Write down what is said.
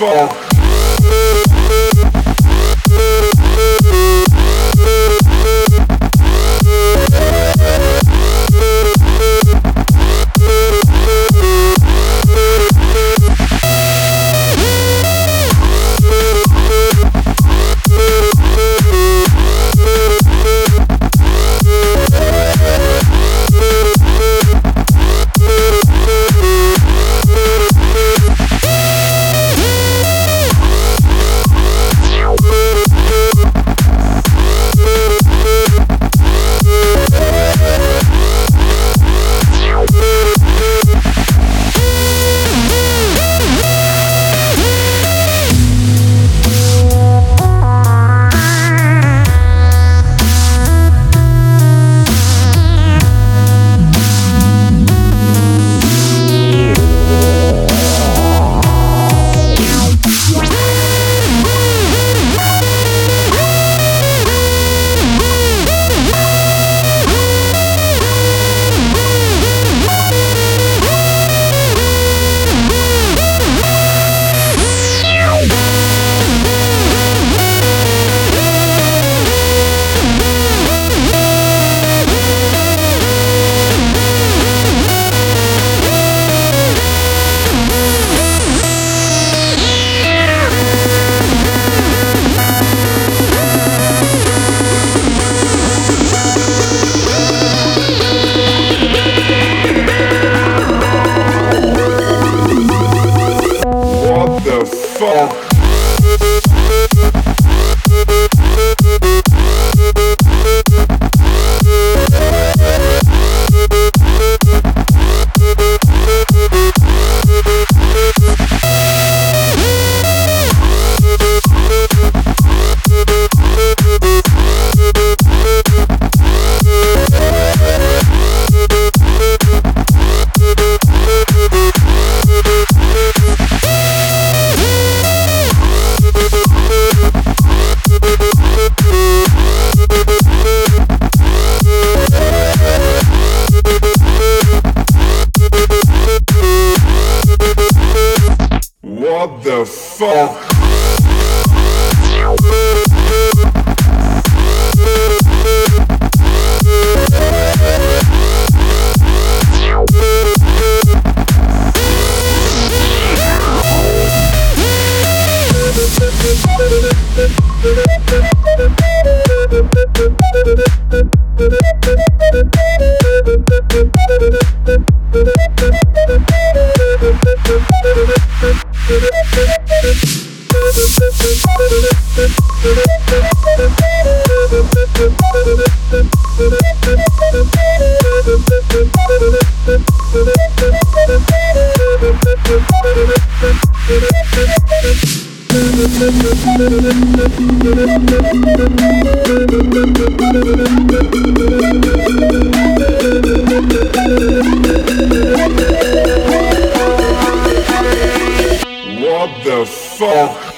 Oh. What the fuck? What the fuck?